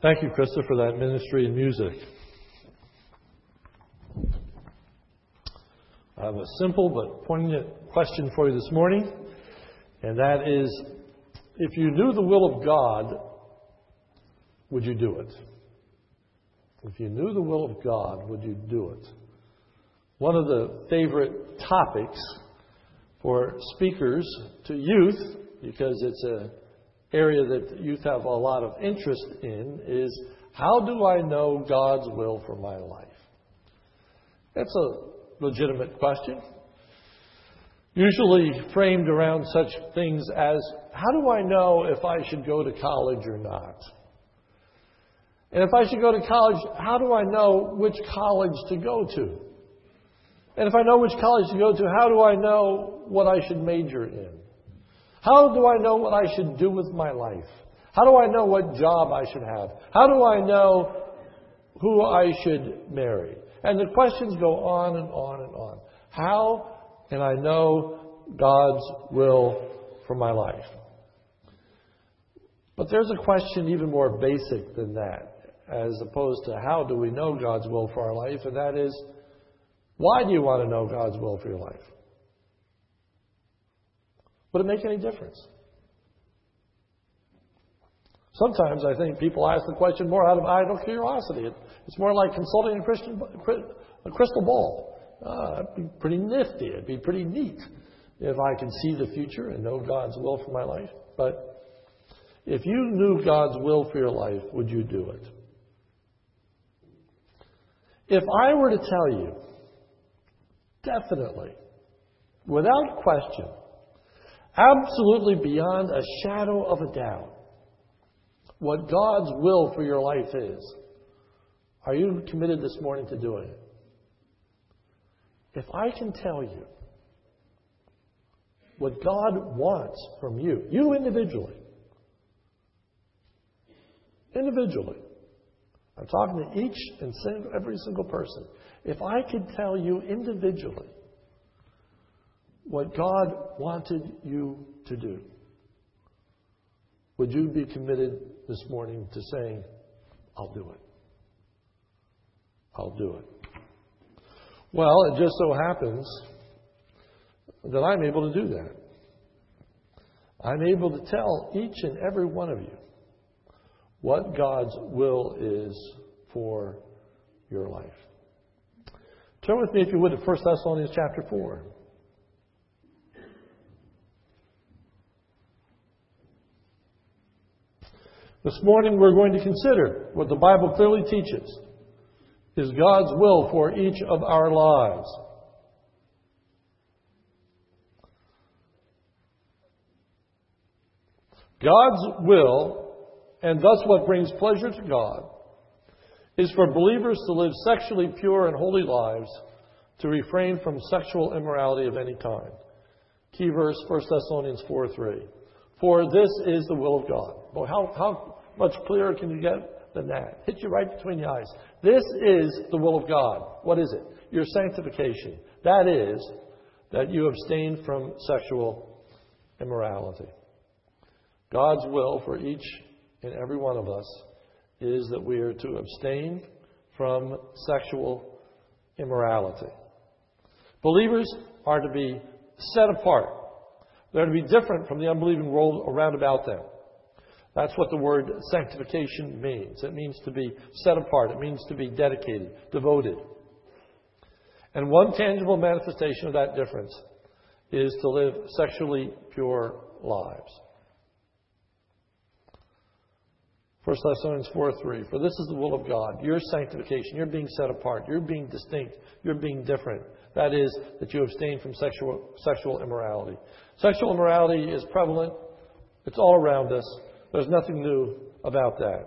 Thank you, Krista, for that ministry and music. I have a simple but poignant question for you this morning, and that is if you knew the will of God, would you do it? If you knew the will of God, would you do it? One of the favorite topics for speakers to youth, because it's an area that youth have a lot of interest in, is how do I know God's will for my life? That's a legitimate question. Usually framed around such things as how do I know if I should go to college or not? And if I should go to college, how do I know which college to go to? And if I know which college to go to, how do I know what I should major in? How do I know what I should do with my life? How do I know what job I should have? How do I know who I should marry? And the questions go on and on and on. How can I know God's will for my life? But there's a question even more basic than that as opposed to how do we know God's will for our life, and that is, why do you want to know God's will for your life? Would it make any difference? Sometimes I think people ask the question more out of idle curiosity. It's more like consulting a, Christian, a crystal ball. Uh, it'd be pretty nifty. It'd be pretty neat if I can see the future and know God's will for my life. But if you knew God's will for your life, would you do it? If I were to tell you, definitely, without question, absolutely beyond a shadow of a doubt, what God's will for your life is, are you committed this morning to doing it? If I can tell you what God wants from you, you individually, individually, I'm talking to each and every single person. If I could tell you individually what God wanted you to do, would you be committed this morning to saying, I'll do it? I'll do it. Well, it just so happens that I'm able to do that. I'm able to tell each and every one of you what God's will is for your life. Turn with me, if you would, to 1 Thessalonians chapter 4. This morning we're going to consider what the Bible clearly teaches is God's will for each of our lives. God's will and thus what brings pleasure to God, is for believers to live sexually pure and holy lives, to refrain from sexual immorality of any kind. Key verse, 1 Thessalonians 4 3. For this is the will of God. Boy, how, how much clearer can you get than that? Hit you right between the eyes. This is the will of God. What is it? Your sanctification. That is, that you abstain from sexual immorality. God's will for each and every one of us is that we are to abstain from sexual immorality. Believers are to be set apart. They're to be different from the unbelieving world around about them. That's what the word sanctification means. It means to be set apart. It means to be dedicated, devoted. And one tangible manifestation of that difference is to live sexually pure lives. 1 Thessalonians 4 3. For this is the will of God, your sanctification. You're being set apart. You're being distinct. You're being different. That is, that you abstain from sexual, sexual immorality. Sexual immorality is prevalent, it's all around us. There's nothing new about that.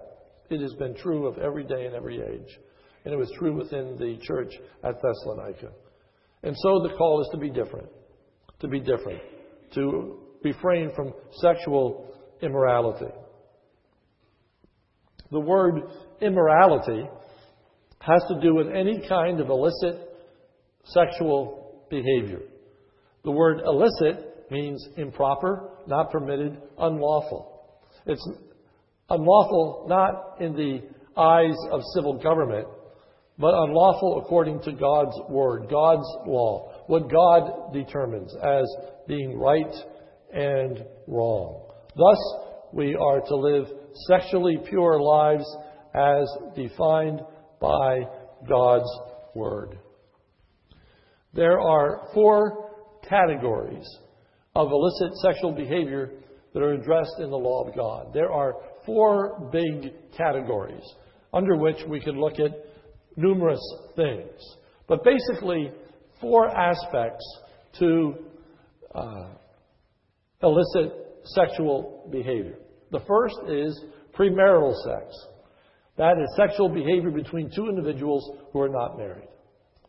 It has been true of every day and every age. And it was true within the church at Thessalonica. And so the call is to be different. To be different. To refrain from sexual immorality. The word immorality has to do with any kind of illicit sexual behavior. The word illicit means improper, not permitted, unlawful. It's Unlawful not in the eyes of civil government, but unlawful according to God's word, God's law, what God determines as being right and wrong. Thus, we are to live sexually pure lives as defined by God's word. There are four categories of illicit sexual behavior that are addressed in the law of God. There are four big categories under which we can look at numerous things. But basically, four aspects to uh, illicit sexual behavior. The first is premarital sex. That is sexual behavior between two individuals who are not married.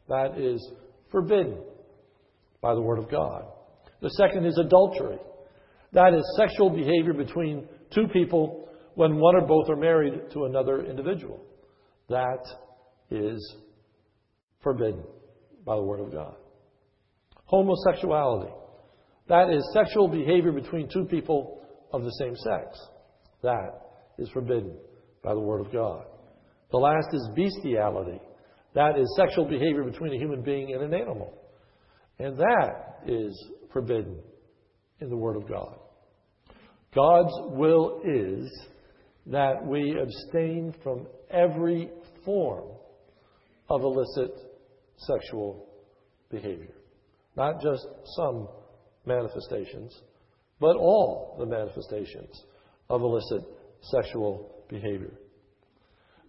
That is forbidden by the Word of God. The second is adultery. That is sexual behavior between two people when one or both are married to another individual. That is forbidden by the Word of God. Homosexuality. That is sexual behavior between two people of the same sex. That is forbidden by the Word of God. The last is bestiality. That is sexual behavior between a human being and an animal. And that is forbidden in the Word of God. God's will is that we abstain from every form of illicit sexual behavior. Not just some manifestations, but all the manifestations of illicit sexual behavior.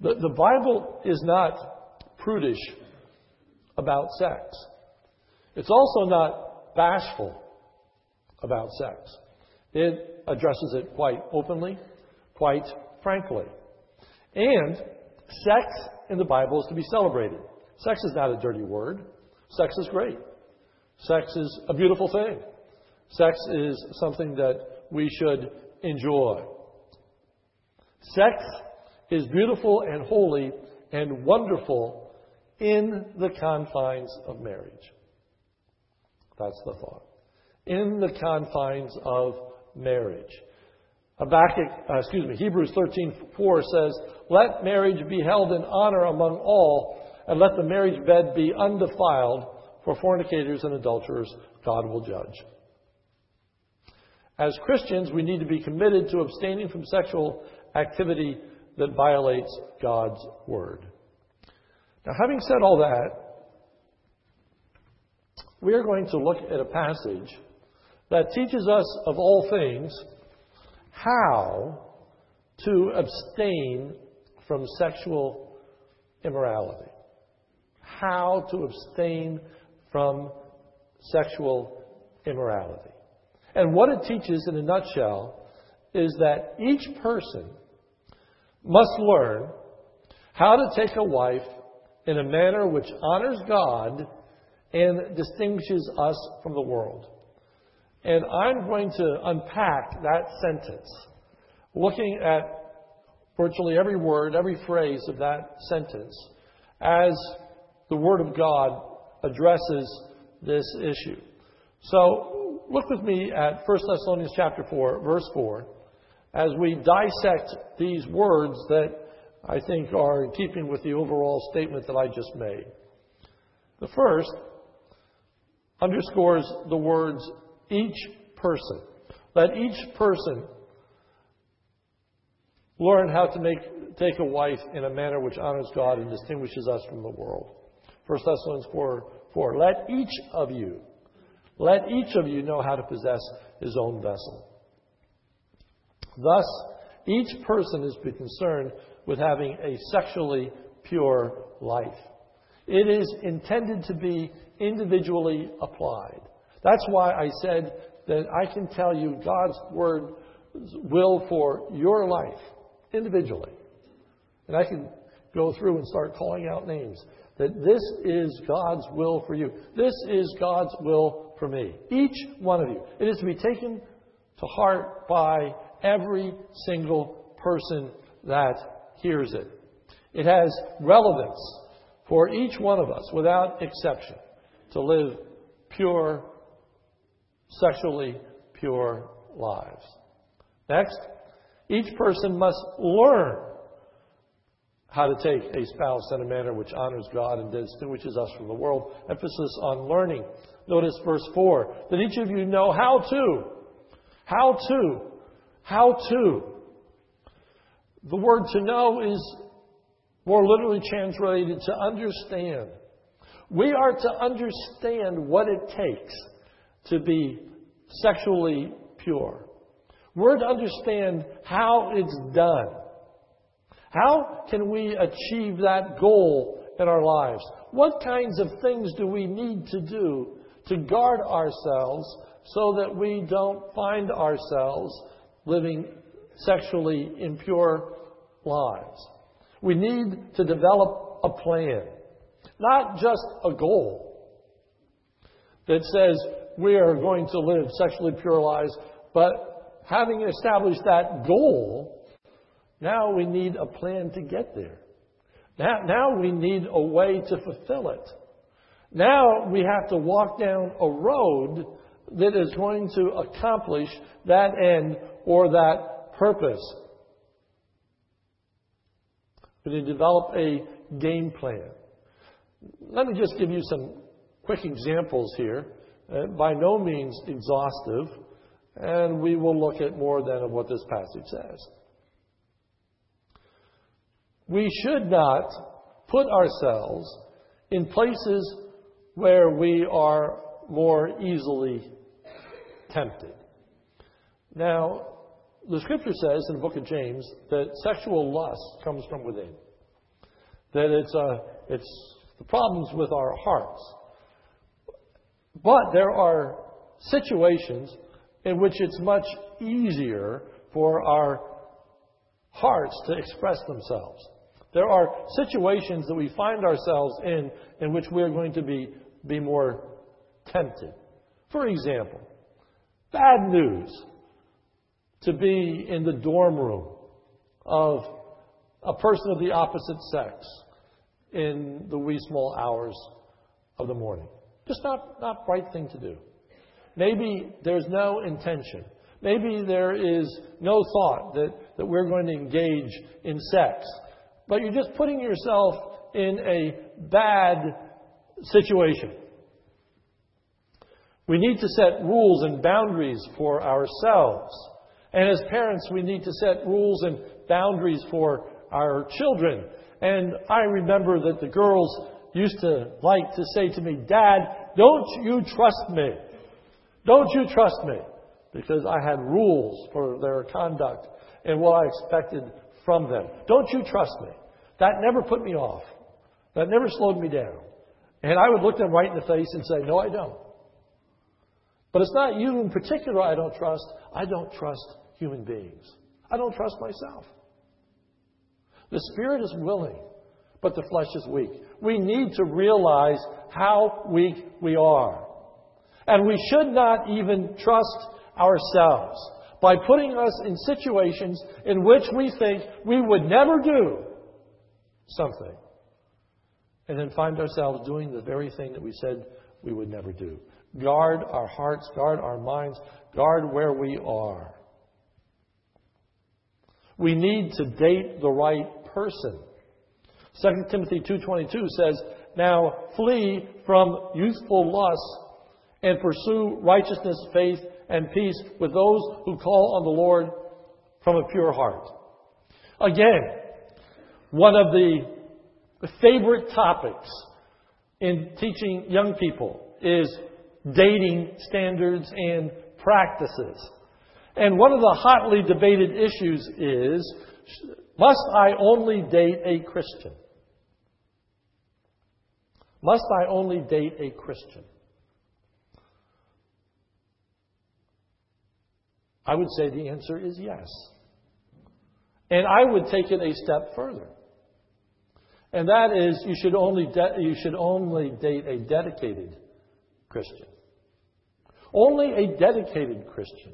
The, the Bible is not prudish about sex. It's also not bashful about sex. It addresses it quite openly, quite frankly. And sex in the Bible is to be celebrated. Sex is not a dirty word. Sex is great. Sex is a beautiful thing. Sex is something that we should enjoy. Sex is beautiful and holy and wonderful in the confines of marriage. That's the thought. In the confines of marriage. Habakkuk, uh, excuse me, Hebrews 13:4 says, "Let marriage be held in honor among all, and let the marriage bed be undefiled, for fornicators and adulterers God will judge." As Christians, we need to be committed to abstaining from sexual activity that violates God's word. Now, having said all that, we are going to look at a passage that teaches us, of all things, how to abstain from sexual immorality. How to abstain from sexual immorality. And what it teaches in a nutshell is that each person must learn how to take a wife in a manner which honors God and distinguishes us from the world. And I'm going to unpack that sentence, looking at virtually every word, every phrase of that sentence, as the Word of God addresses this issue. So look with me at 1 Thessalonians chapter 4, verse 4, as we dissect these words that I think are in keeping with the overall statement that I just made. The first underscores the words each person. Let each person learn how to make, take a wife in a manner which honors God and distinguishes us from the world. 1 Thessalonians 4, 4. Let each of you, let each of you know how to possess his own vessel. Thus, each person is to be concerned with having a sexually pure life. It is intended to be individually applied. That's why I said that I can tell you God's word will for your life individually. And I can go through and start calling out names. That this is God's will for you. This is God's will for me. Each one of you. It is to be taken to heart by every single person that hears it. It has relevance for each one of us, without exception, to live pure, sexually pure lives. Next, Each person must learn how to take a spouse in a manner which honors God and distinguishes us from the world. Emphasis on learning. Notice verse 4 that each of you know how to. How to. How to. The word to know is more literally translated to understand. We are to understand what it takes to be sexually pure. We're to understand how it's done. How can we achieve that goal in our lives? What kinds of things do we need to do to guard ourselves so that we don't find ourselves living sexually impure lives? We need to develop a plan, not just a goal that says we are going to live sexually pure lives, but having established that goal, now we need a plan to get there. Now, now we need a way to fulfill it. Now we have to walk down a road that is going to accomplish that end or that purpose. We need to develop a game plan. Let me just give you some quick examples here, uh, by no means exhaustive, and we will look at more than what this passage says. We should not put ourselves in places where we are more easily tempted. Now, the scripture says in the book of James that sexual lust comes from within. That it's, uh, it's the problems with our hearts. But there are situations in which it's much easier for our hearts to express themselves. There are situations that we find ourselves in in which we're going to be, be more tempted. For example, bad news to be in the dorm room of a person of the opposite sex in the wee small hours of the morning. Just not, not right thing to do. Maybe there's no intention. Maybe there is no thought that, that we're going to engage in sex. But you're just putting yourself in a bad situation. We need to set rules and boundaries for ourselves. And as parents, we need to set rules and boundaries for our children. And I remember that the girls used to like to say to me, Dad, don't you trust me? Don't you trust me? Because I had rules for their conduct and what I expected from them. Don't you trust me? That never put me off. That never slowed me down. And I would look them right in the face and say, No, I don't. But it's not you in particular I don't trust. I don't trust human beings. I don't trust myself. The spirit is willing, but the flesh is weak. We need to realize how weak we are. And we should not even trust ourselves by putting us in situations in which we think we would never do something. And then find ourselves doing the very thing that we said we would never do. Guard our hearts, guard our minds, guard where we are. We need to date the right person. 2 Timothy 2:22 says, "Now flee from youthful lusts and pursue righteousness, faith, and peace with those who call on the Lord from a pure heart." Again, one of the favorite topics in teaching young people is dating standards and practices. And one of the hotly debated issues is must I only date a Christian? Must I only date a Christian? I would say the answer is yes. And I would take it a step further. And that is, you should only, de- you should only date a dedicated Christian. Only a dedicated Christian.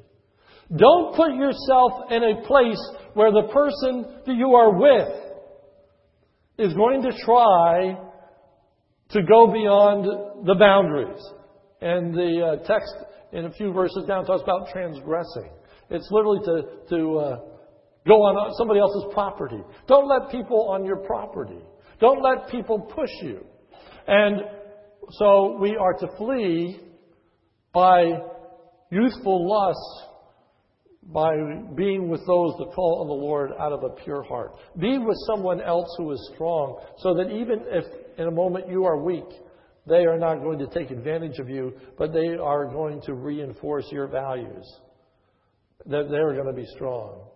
Don't put yourself in a place where the person that you are with is going to try to go beyond the boundaries. And the uh, text in a few verses down talks about transgressing. It's literally to, to, uh, go on somebody else's property. Don't let people on your property. Don't let people push you. And so we are to flee by youthful lust, by being with those that call on the Lord out of a pure heart. Be with someone else who is strong, so that even if in a moment you are weak, they are not going to take advantage of you, but they are going to reinforce your values. That they're going to be strong.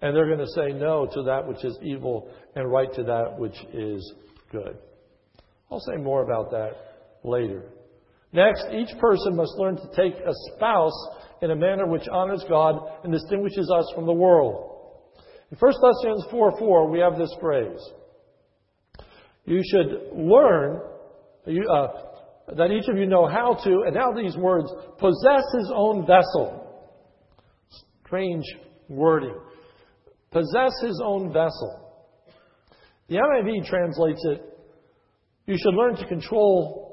And they're going to say no to that which is evil and right to that which is good. I'll say more about that later. Next, each person must learn to take a spouse in a manner which honors God and distinguishes us from the world. In 1 Thessalonians 4 4, we have this phrase. You should learn uh, that each of you know how to, and now these words, possess his own vessel. Strange wording. Possess his own vessel. The NIV translates it, you should learn to control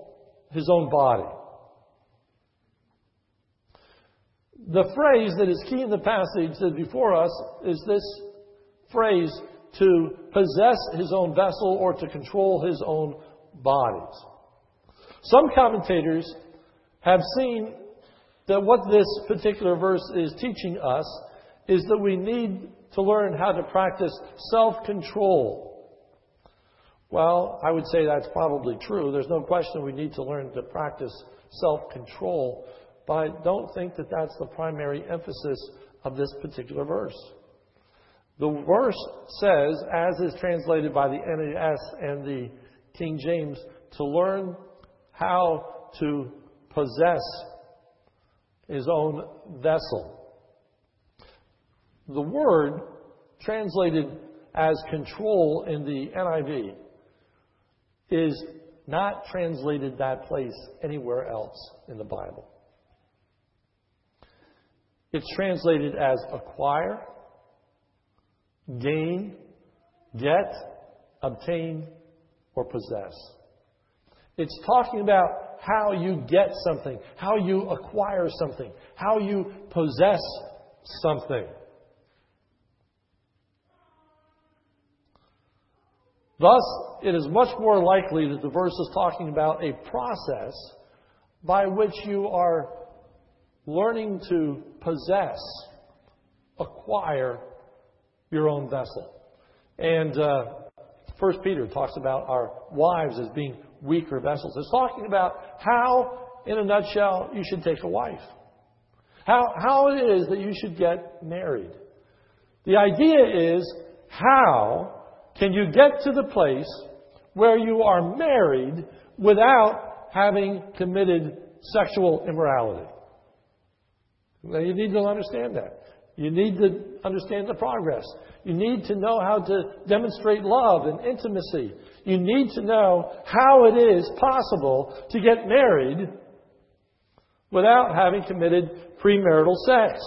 his own body. The phrase that is key in the passage that before us is this phrase to possess his own vessel or to control his own bodies. Some commentators have seen that what this particular verse is teaching us is that we need to learn how to practice self control. Well, I would say that's probably true. There's no question we need to learn to practice self control, but I don't think that that's the primary emphasis of this particular verse. The verse says, as is translated by the NAS and the King James, to learn how to possess his own vessel. The word translated as control in the NIV is not translated that place anywhere else in the Bible. It's translated as acquire, gain, get, obtain, or possess. It's talking about how you get something, how you acquire something, how you possess something. Thus, it is much more likely that the verse is talking about a process by which you are learning to possess, acquire your own vessel. And uh, First Peter talks about our wives as being weaker vessels. It's talking about how, in a nutshell, you should take a wife. How, how it is that you should get married. The idea is how can you get to the place where you are married without having committed sexual immorality? Now, you need to understand that. You need to understand the progress. You need to know how to demonstrate love and intimacy. You need to know how it is possible to get married without having committed premarital sex.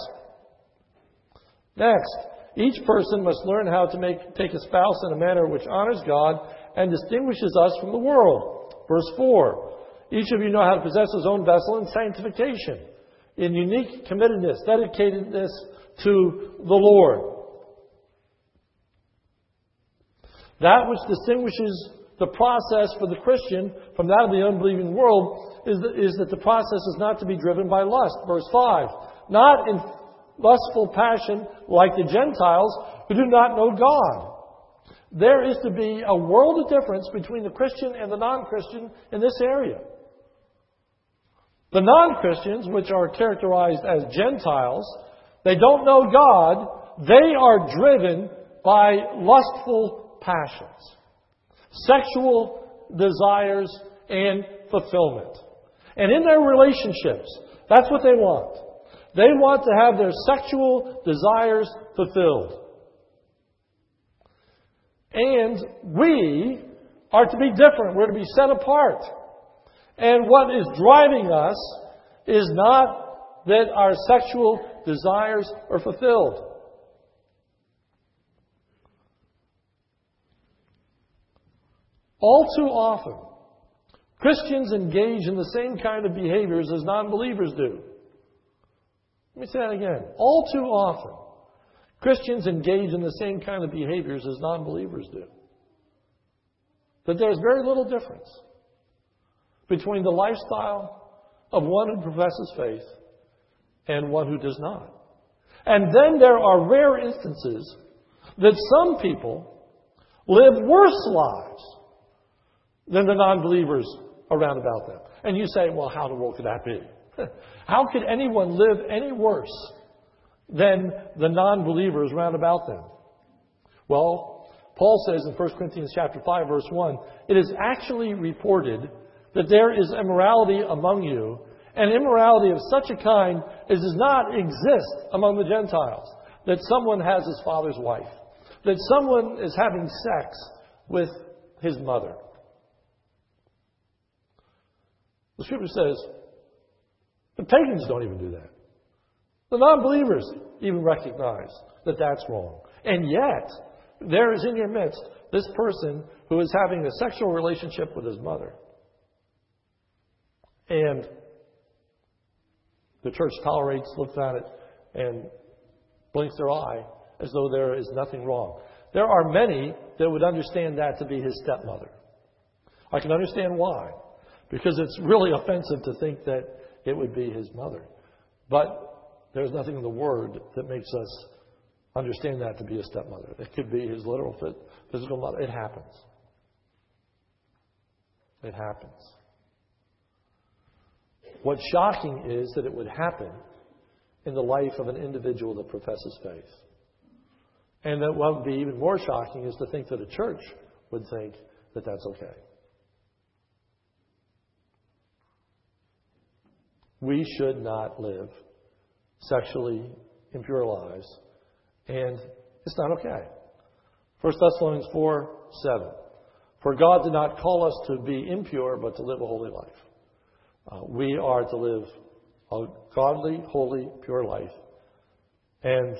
Next, each person must learn how to make, take a spouse in a manner which honors God and distinguishes us from the world. Verse 4 Each of you know how to possess his own vessel in sanctification, in unique committedness, dedicatedness to the Lord. That which distinguishes the process for the Christian from that of the unbelieving world is that, is that the process is not to be driven by lust. Verse 5. Not in lustful passion like the Gentiles who do not know God. There is to be a world of difference between the Christian and the non Christian in this area. The non Christians, which are characterized as Gentiles, they don't know God, they are driven by lustful passions, sexual desires, and fulfillment. And in their relationships, that's what they want. They want to have their sexual desires fulfilled. And we are to be different. We're to be set apart. And what is driving us is not that our sexual desires are fulfilled. All too often, Christians engage in the same kind of behaviors as non believers do. Let me say that again. All too often, Christians engage in the same kind of behaviors as non believers do. That there's very little difference between the lifestyle of one who professes faith and one who does not. And then there are rare instances that some people live worse lives than the non believers around about them. And you say, well, how in the world could that be? how could anyone live any worse than the non believers round about them? Well, Paul says in 1 Corinthians chapter 5, verse 1, it is actually reported that there is immorality among you, and immorality of such a kind as does not exist among the Gentiles, that someone has his father's wife, that someone is having sex with his mother. The scripture says the pagans don't even do that. The non believers even recognize that that's wrong. And yet, there is in your midst this person who is having a sexual relationship with his mother. And the church tolerates, looks at it, and blinks their eye as though there is nothing wrong. There are many that would understand that to be his stepmother. I can understand why. Because it's really offensive to think that it would be his mother. But there's nothing in the Word that makes us understand that to be a stepmother. It could be his literal physical mother. It happens. It happens. What's shocking is that it would happen in the life of an individual that professes faith. And that what would be even more shocking is to think that a church would think that that's okay. We should not live sexually impure lives, and it's not okay. 1 Thessalonians 4 7. For God did not call us to be impure, but to live a holy life. Uh, we are to live a godly, holy, pure life, and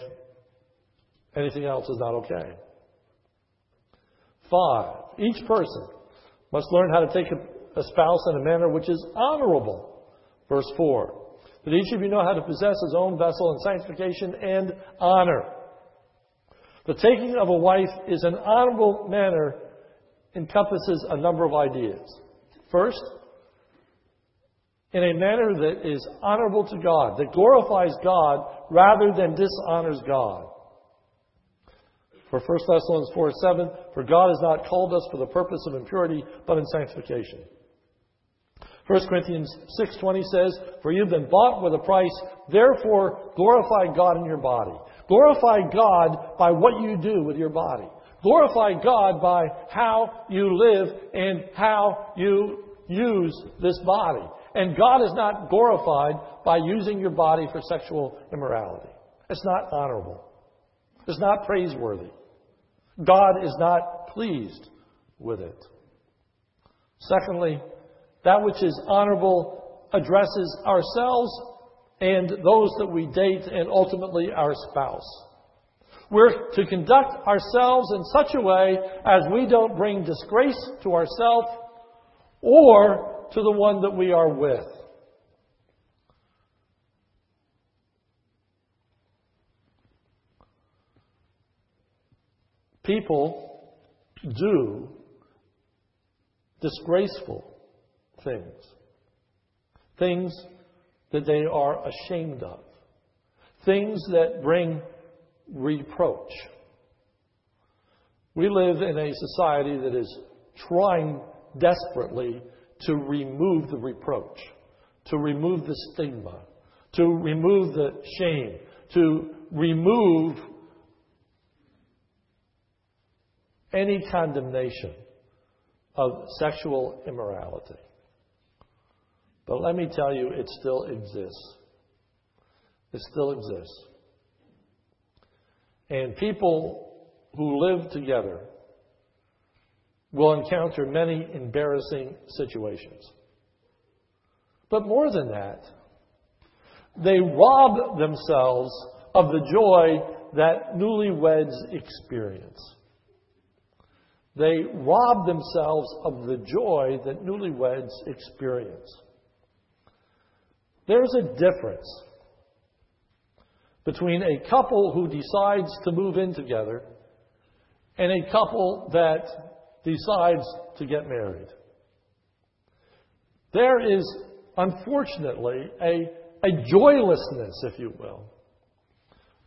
anything else is not okay. Five, each person must learn how to take a, a spouse in a manner which is honorable Verse 4 That each of you know how to possess his own vessel in sanctification and honor. The taking of a wife is an honorable manner encompasses a number of ideas. First, in a manner that is honorable to God, that glorifies God rather than dishonors God. For 1 Thessalonians 4 7, for God has not called us for the purpose of impurity, but in sanctification. 1 Corinthians 6:20 says, "For you've been bought with a price, therefore glorify God in your body. Glorify God by what you do with your body. Glorify God by how you live and how you use this body. And God is not glorified by using your body for sexual immorality. It's not honorable. It's not praiseworthy. God is not pleased with it. Secondly, that which is honorable addresses ourselves and those that we date and ultimately our spouse. We're to conduct ourselves in such a way as we don't bring disgrace to ourselves or to the one that we are with. People do disgraceful things. Things that they are ashamed of. Things that bring reproach. We live in a society that is trying desperately to remove the reproach, to remove the stigma, to remove the shame, to remove any condemnation of sexual immorality. But let me tell you, it still exists. It still exists. And people who live together will encounter many embarrassing situations. But more than that, they rob themselves of the joy that newlyweds experience. They rob themselves of the joy that newlyweds experience. There's a difference between a couple who decides to move in together and a couple that decides to get married. There is, unfortunately, a, a joylessness, if you will,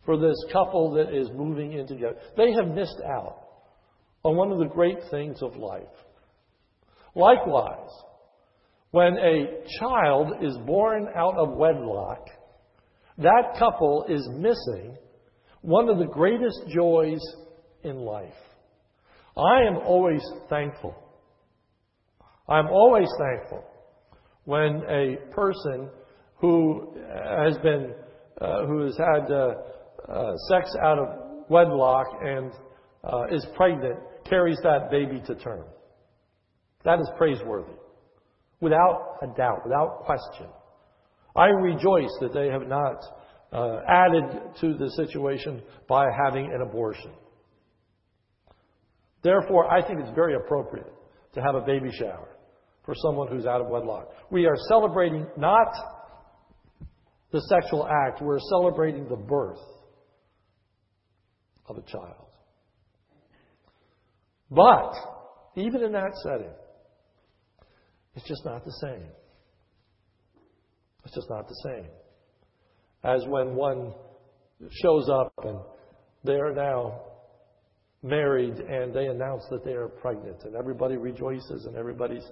for this couple that is moving in together. They have missed out on one of the great things of life. Likewise, when a child is born out of wedlock, that couple is missing one of the greatest joys in life. I am always thankful. I'm always thankful when a person who has been, uh, who has had uh, uh, sex out of wedlock and uh, is pregnant carries that baby to term. That is praiseworthy, without a doubt, without question. I rejoice that they have not uh, added to the situation by having an abortion. Therefore, I think it's very appropriate to have a baby shower for someone who's out of wedlock. We are celebrating not the sexual act, we're celebrating the birth of a child. But, even in that setting, it's just not the same. It's just not the same as when one shows up and they are now married and they announce that they are pregnant and everybody rejoices and everybody's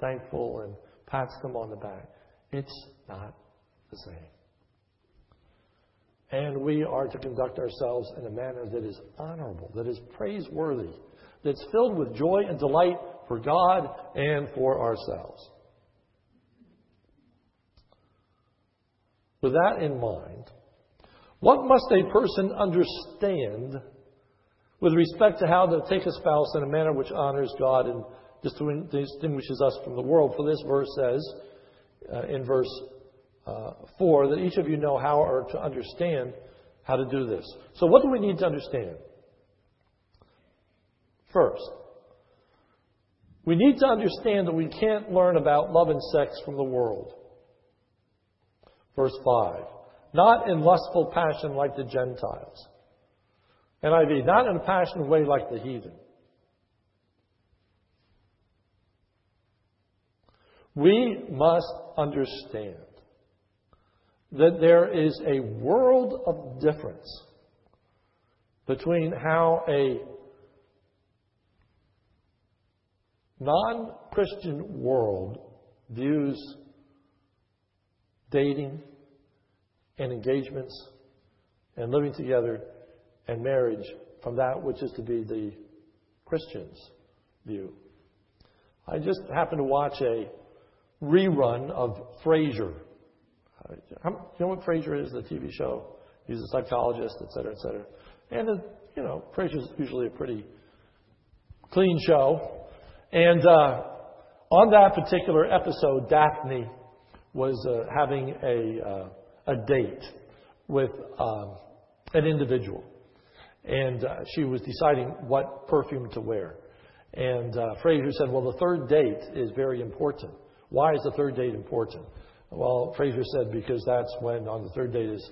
thankful and pats them on the back. It's not the same. And we are to conduct ourselves in a manner that is honorable, that is praiseworthy, that's filled with joy and delight for God and for ourselves. With that in mind, what must a person understand with respect to how to take a spouse in a manner which honors God and distinguishes us from the world? For this verse says uh, in verse uh, 4 that each of you know how or to understand how to do this. So, what do we need to understand? First, we need to understand that we can't learn about love and sex from the world. Verse 5. Not in lustful passion like the Gentiles. NIV, not in a passionate way like the heathen. We must understand that there is a world of difference between how a non Christian world views dating and engagements and living together and marriage from that which is to be the Christian's view. I just happened to watch a rerun of Frasier. Uh, you know what Frasier is, the TV show? He's a psychologist, et cetera, et cetera. And, uh, you know, Frasier's usually a pretty clean show. And uh, on that particular episode, Daphne was uh, having a, uh, a date with um, an individual. And uh, she was deciding what perfume to wear. And uh, Frasier said, Well, the third date is very important. Why is the third date important? Well, Frasier said, Because that's when on the third date is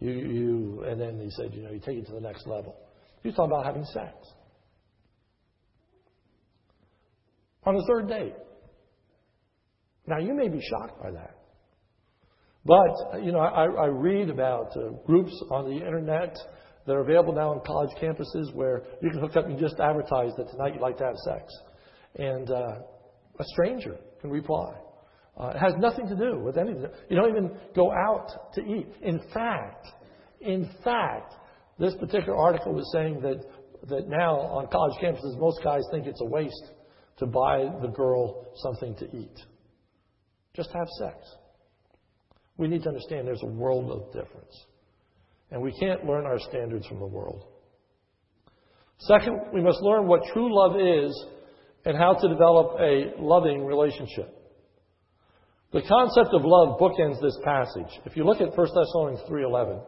you, you, and then he said, You know, you take it to the next level. He was talking about having sex. On the third date. Now, you may be shocked by that. But, you know, I, I read about uh, groups on the internet that are available now on college campuses where you can hook up and just advertise that tonight you'd like to have sex. And uh, a stranger can reply. Uh, it has nothing to do with anything. You don't even go out to eat. In fact, in fact, this particular article was saying that, that now on college campuses, most guys think it's a waste to buy the girl something to eat. Just have sex. We need to understand there's a world of difference. And we can't learn our standards from the world. Second, we must learn what true love is and how to develop a loving relationship. The concept of love bookends this passage. If you look at 1 Thessalonians 3:11,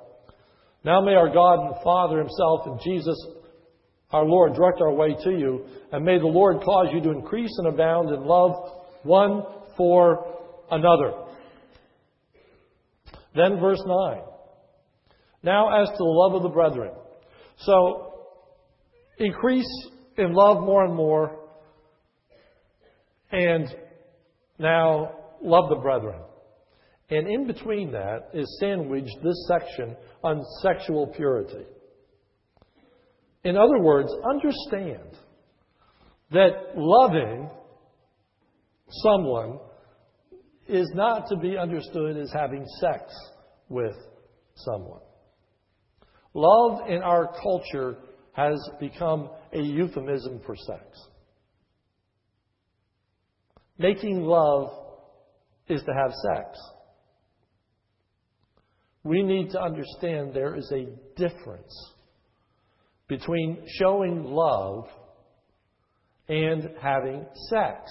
now may our God and Father himself and Jesus our Lord direct our way to you, and may the Lord cause you to increase and abound in love one for another. Then verse 9. Now, as to the love of the brethren. So, increase in love more and more, and now love the brethren. And in between that is sandwiched this section on sexual purity. In other words, understand that loving someone is not to be understood as having sex with someone. Love in our culture has become a euphemism for sex. Making love is to have sex. We need to understand there is a difference between showing love and having sex.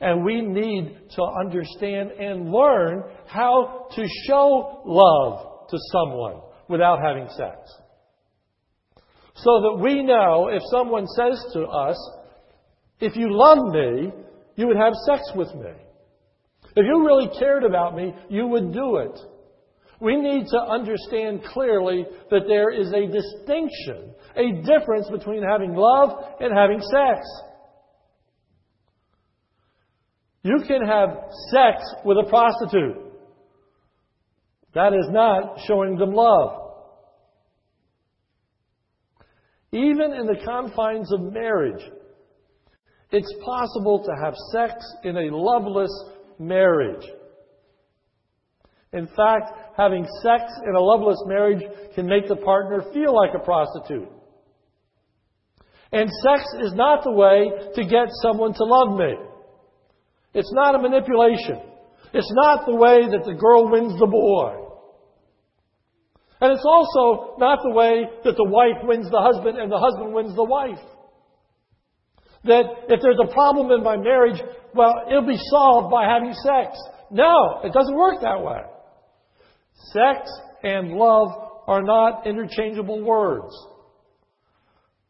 And we need to understand and learn how to show love to someone without having sex. So that we know if someone says to us, if you love me, you would have sex with me. If you really cared about me, you would do it. We need to understand clearly that there is a distinction, a difference between having love and having sex. You can have sex with a prostitute. That is not showing them love. Even in the confines of marriage, it's possible to have sex in a loveless marriage. In fact, having sex in a loveless marriage can make the partner feel like a prostitute. And sex is not the way to get someone to love me. It's not a manipulation. It's not the way that the girl wins the boy. And it's also not the way that the wife wins the husband and the husband wins the wife. That if there's a problem in my marriage, well, it'll be solved by having sex. No, it doesn't work that way. Sex and love are not interchangeable words.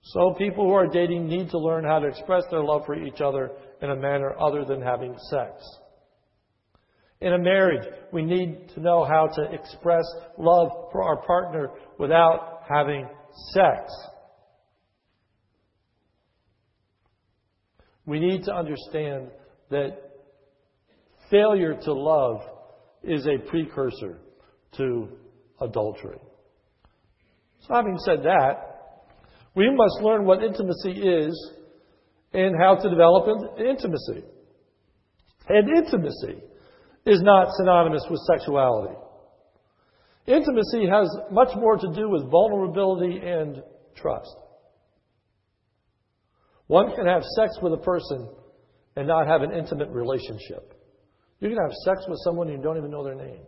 So people who are dating need to learn how to express their love for each other in a manner other than having sex. In a marriage, we need to know how to express love for our partner without having sex. We need to understand that failure to love is a precursor to adultery. So, having said that, we must learn what intimacy is and how to develop intimacy. And intimacy is not synonymous with sexuality. Intimacy has much more to do with vulnerability and trust. One can have sex with a person and not have an intimate relationship. You can have sex with someone you don't even know their name.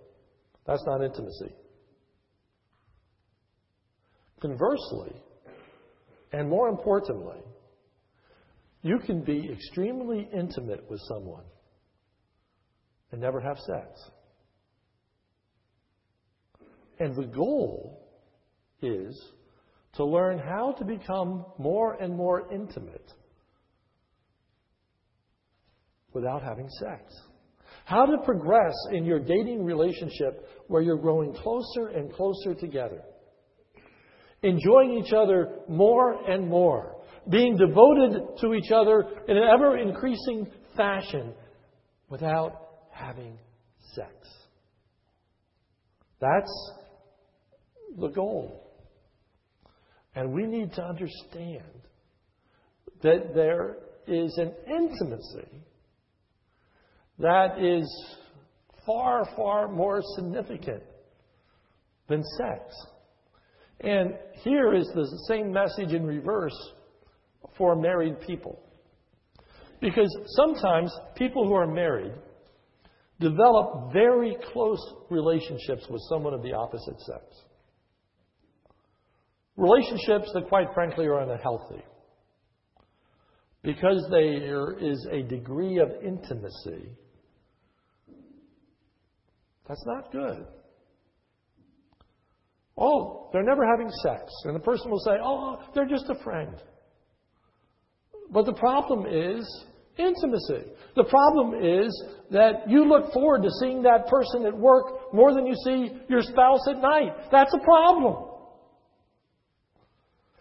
That's not intimacy. Conversely, and more importantly, you can be extremely intimate with someone and never have sex. And the goal is to learn how to become more and more intimate without having sex. How to progress in your dating relationship where you're growing closer and closer together. Enjoying each other more and more. Being devoted to each other in an ever increasing fashion without having sex. That's the goal. And we need to understand that there is an intimacy that is far, far more significant than sex. And here is the same message in reverse for married people. Because sometimes people who are married develop very close relationships with someone of the opposite sex. Relationships that, quite frankly, are unhealthy. Because there is a degree of intimacy that's not good. Oh, they're never having sex. And the person will say, oh, oh, they're just a friend. But the problem is Intimacy. The problem is that you look forward to seeing that person at work more than you see your spouse at night. That's a problem.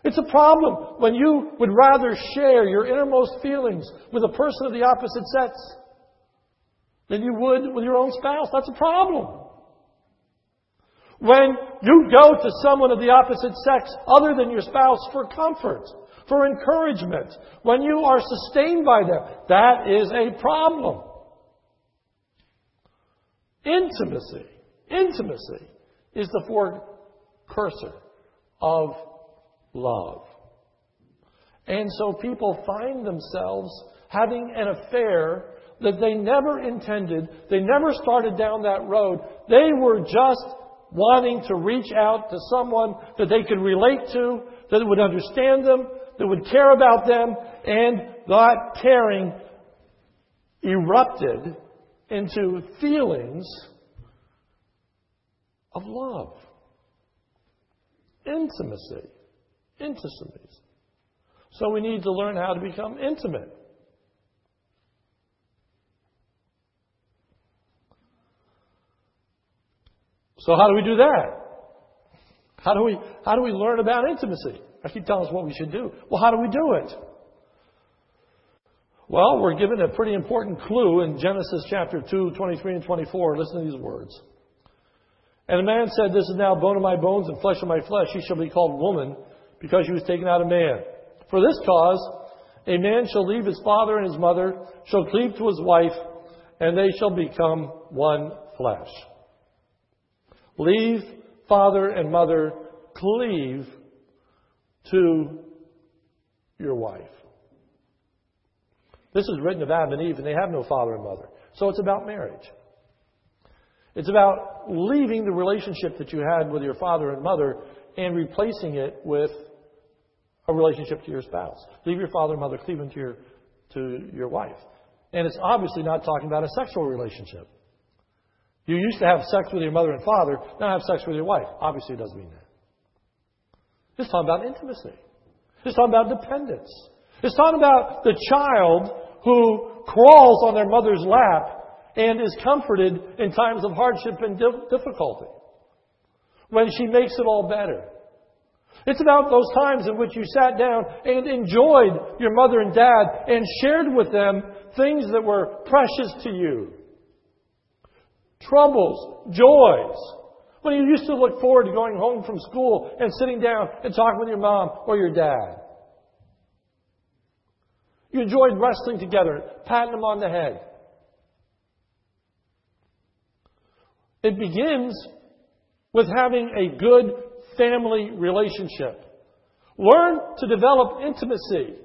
It's a problem when you would rather share your innermost feelings with a person of the opposite sex than you would with your own spouse. That's a problem. When you go to someone of the opposite sex other than your spouse for comfort, for encouragement, when you are sustained by them, that is a problem. Intimacy, intimacy is the forecursor of love. And so people find themselves having an affair that they never intended. They never started down that road. They were just wanting to reach out to someone that they could relate to, that would understand them, that would care about them, and that caring erupted into feelings of love, intimacy, intimacy. So we need to learn how to become intimate. So how do we do that? How do we, how do we learn about intimacy? I keep telling us what we should do. Well, how do we do it? Well, we're given a pretty important clue in Genesis chapter 2, 23 and 24. Listen to these words. And the man said, This is now bone of my bones and flesh of my flesh. She shall be called woman because she was taken out of man. For this cause, a man shall leave his father and his mother, shall cleave to his wife, and they shall become one flesh. Leave father and mother, cleave to your wife. This is written of Adam and Eve, and they have no father and mother. So it's about marriage. It's about leaving the relationship that you had with your father and mother and replacing it with a relationship to your spouse. Leave your father and mother, cleave to your, to your wife. And it's obviously not talking about a sexual relationship. You used to have sex with your mother and father, now have sex with your wife. Obviously, it doesn't mean that. It's talking about intimacy. It's talking about dependence. It's talking about the child who crawls on their mother's lap and is comforted in times of hardship and difficulty. When she makes it all better. It's about those times in which you sat down and enjoyed your mother and dad and shared with them things that were precious to you troubles, joys. When you used to look forward to going home from school and sitting down and talking with your mom or your dad. You enjoyed wrestling together, patting them on the head. It begins with having a good family relationship. Learn to develop intimacy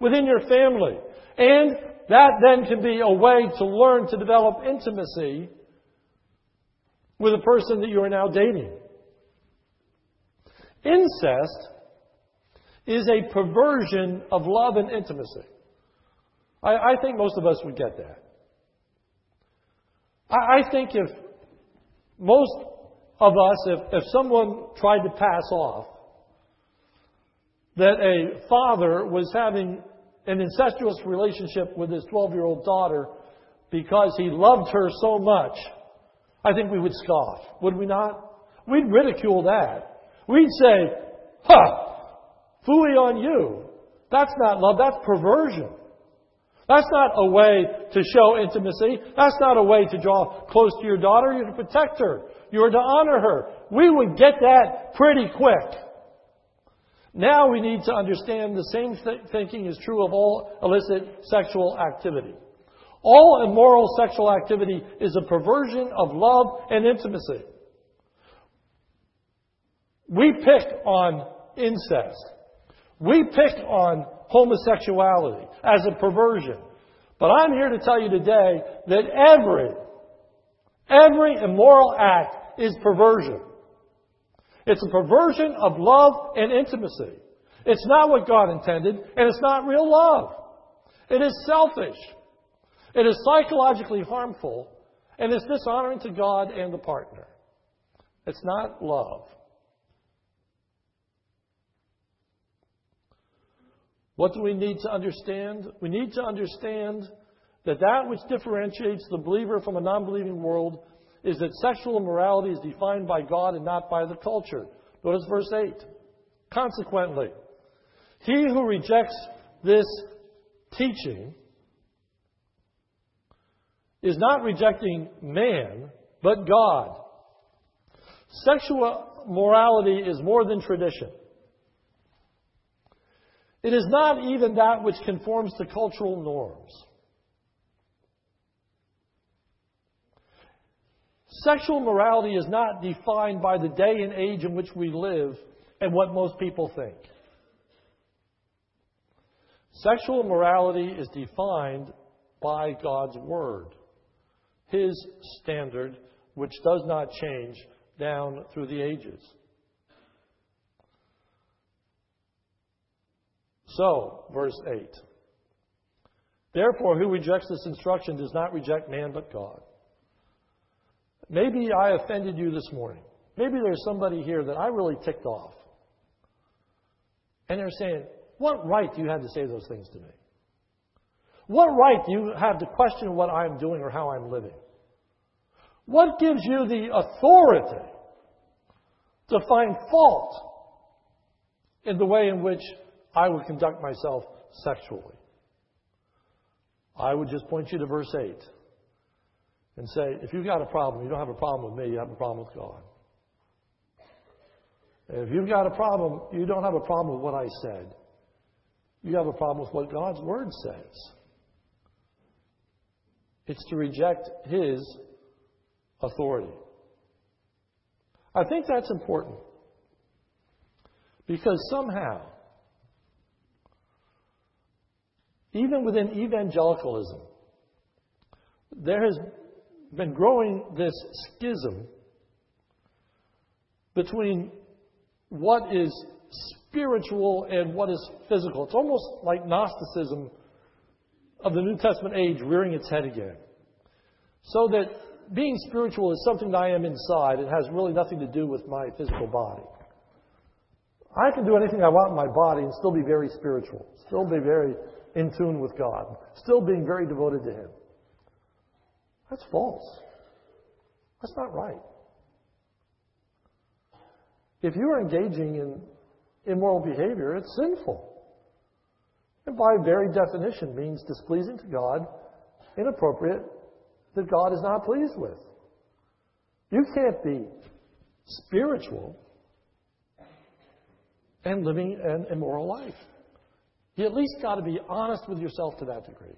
within your family. And that then can be a way to learn to develop intimacy with a person that you are now dating. Incest is a perversion of love and intimacy. I, I think most of us would get that. I, I think if most of us, if, if someone tried to pass off that a father was having an incestuous relationship with his 12 year old daughter because he loved her so much I think we would scoff, would we not? We'd ridicule that. We'd say, huh, fooey on you. That's not love, that's perversion. That's not a way to show intimacy. That's not a way to draw close to your daughter. You're to protect her. You're to honor her. We would get that pretty quick. Now we need to understand the same th- thinking is true of all illicit sexual activity. All immoral sexual activity is a perversion of love and intimacy. We pick on incest. We pick on homosexuality as a perversion. But I'm here to tell you today that every, every immoral act is perversion. It's a perversion of love and intimacy. It's not what God intended, and it's not real love. It is selfish. It is psychologically harmful and it's dishonoring to God and the partner. It's not love. What do we need to understand? We need to understand that that which differentiates the believer from a non believing world is that sexual immorality is defined by God and not by the culture. Notice verse 8. Consequently, he who rejects this teaching is not rejecting man, but God. Sexual morality is more than tradition. It is not even that which conforms to cultural norms. Sexual morality is not defined by the day and age in which we live and what most people think. Sexual morality is defined by God's Word, His standard, which does not change down through the ages. So, verse 8. Therefore, who rejects this instruction does not reject man but God. Maybe I offended you this morning. Maybe there's somebody here that I really ticked off. And they're saying, What right do you have to say those things to me? What right do you have to question what I'm doing or how I'm living? What gives you the authority to find fault in the way in which I would conduct myself sexually? I would just point you to verse 8 and say, if you've got a problem, you don't have a problem with me, you have a problem with God. If you've got a problem, you don't have a problem with what I said. You have a problem with what God's Word says. It's to reject His authority. I think that's important. Because somehow, even within evangelicalism, there has been growing this schism between what is spiritual and what is physical. It's almost like Gnosticism of the New Testament age rearing its head again. So that being spiritual is something that I am inside. It has really nothing to do with my physical body. I can do anything I want in my body and still be very spiritual, still be very in tune with God, still being very devoted to Him. That's false. That's not right. If you are engaging in immoral behavior, it's sinful. And by very definition means displeasing to God, inappropriate, that God is not pleased with. You can't be spiritual and living an immoral life. You at least got to be honest with yourself to that degree.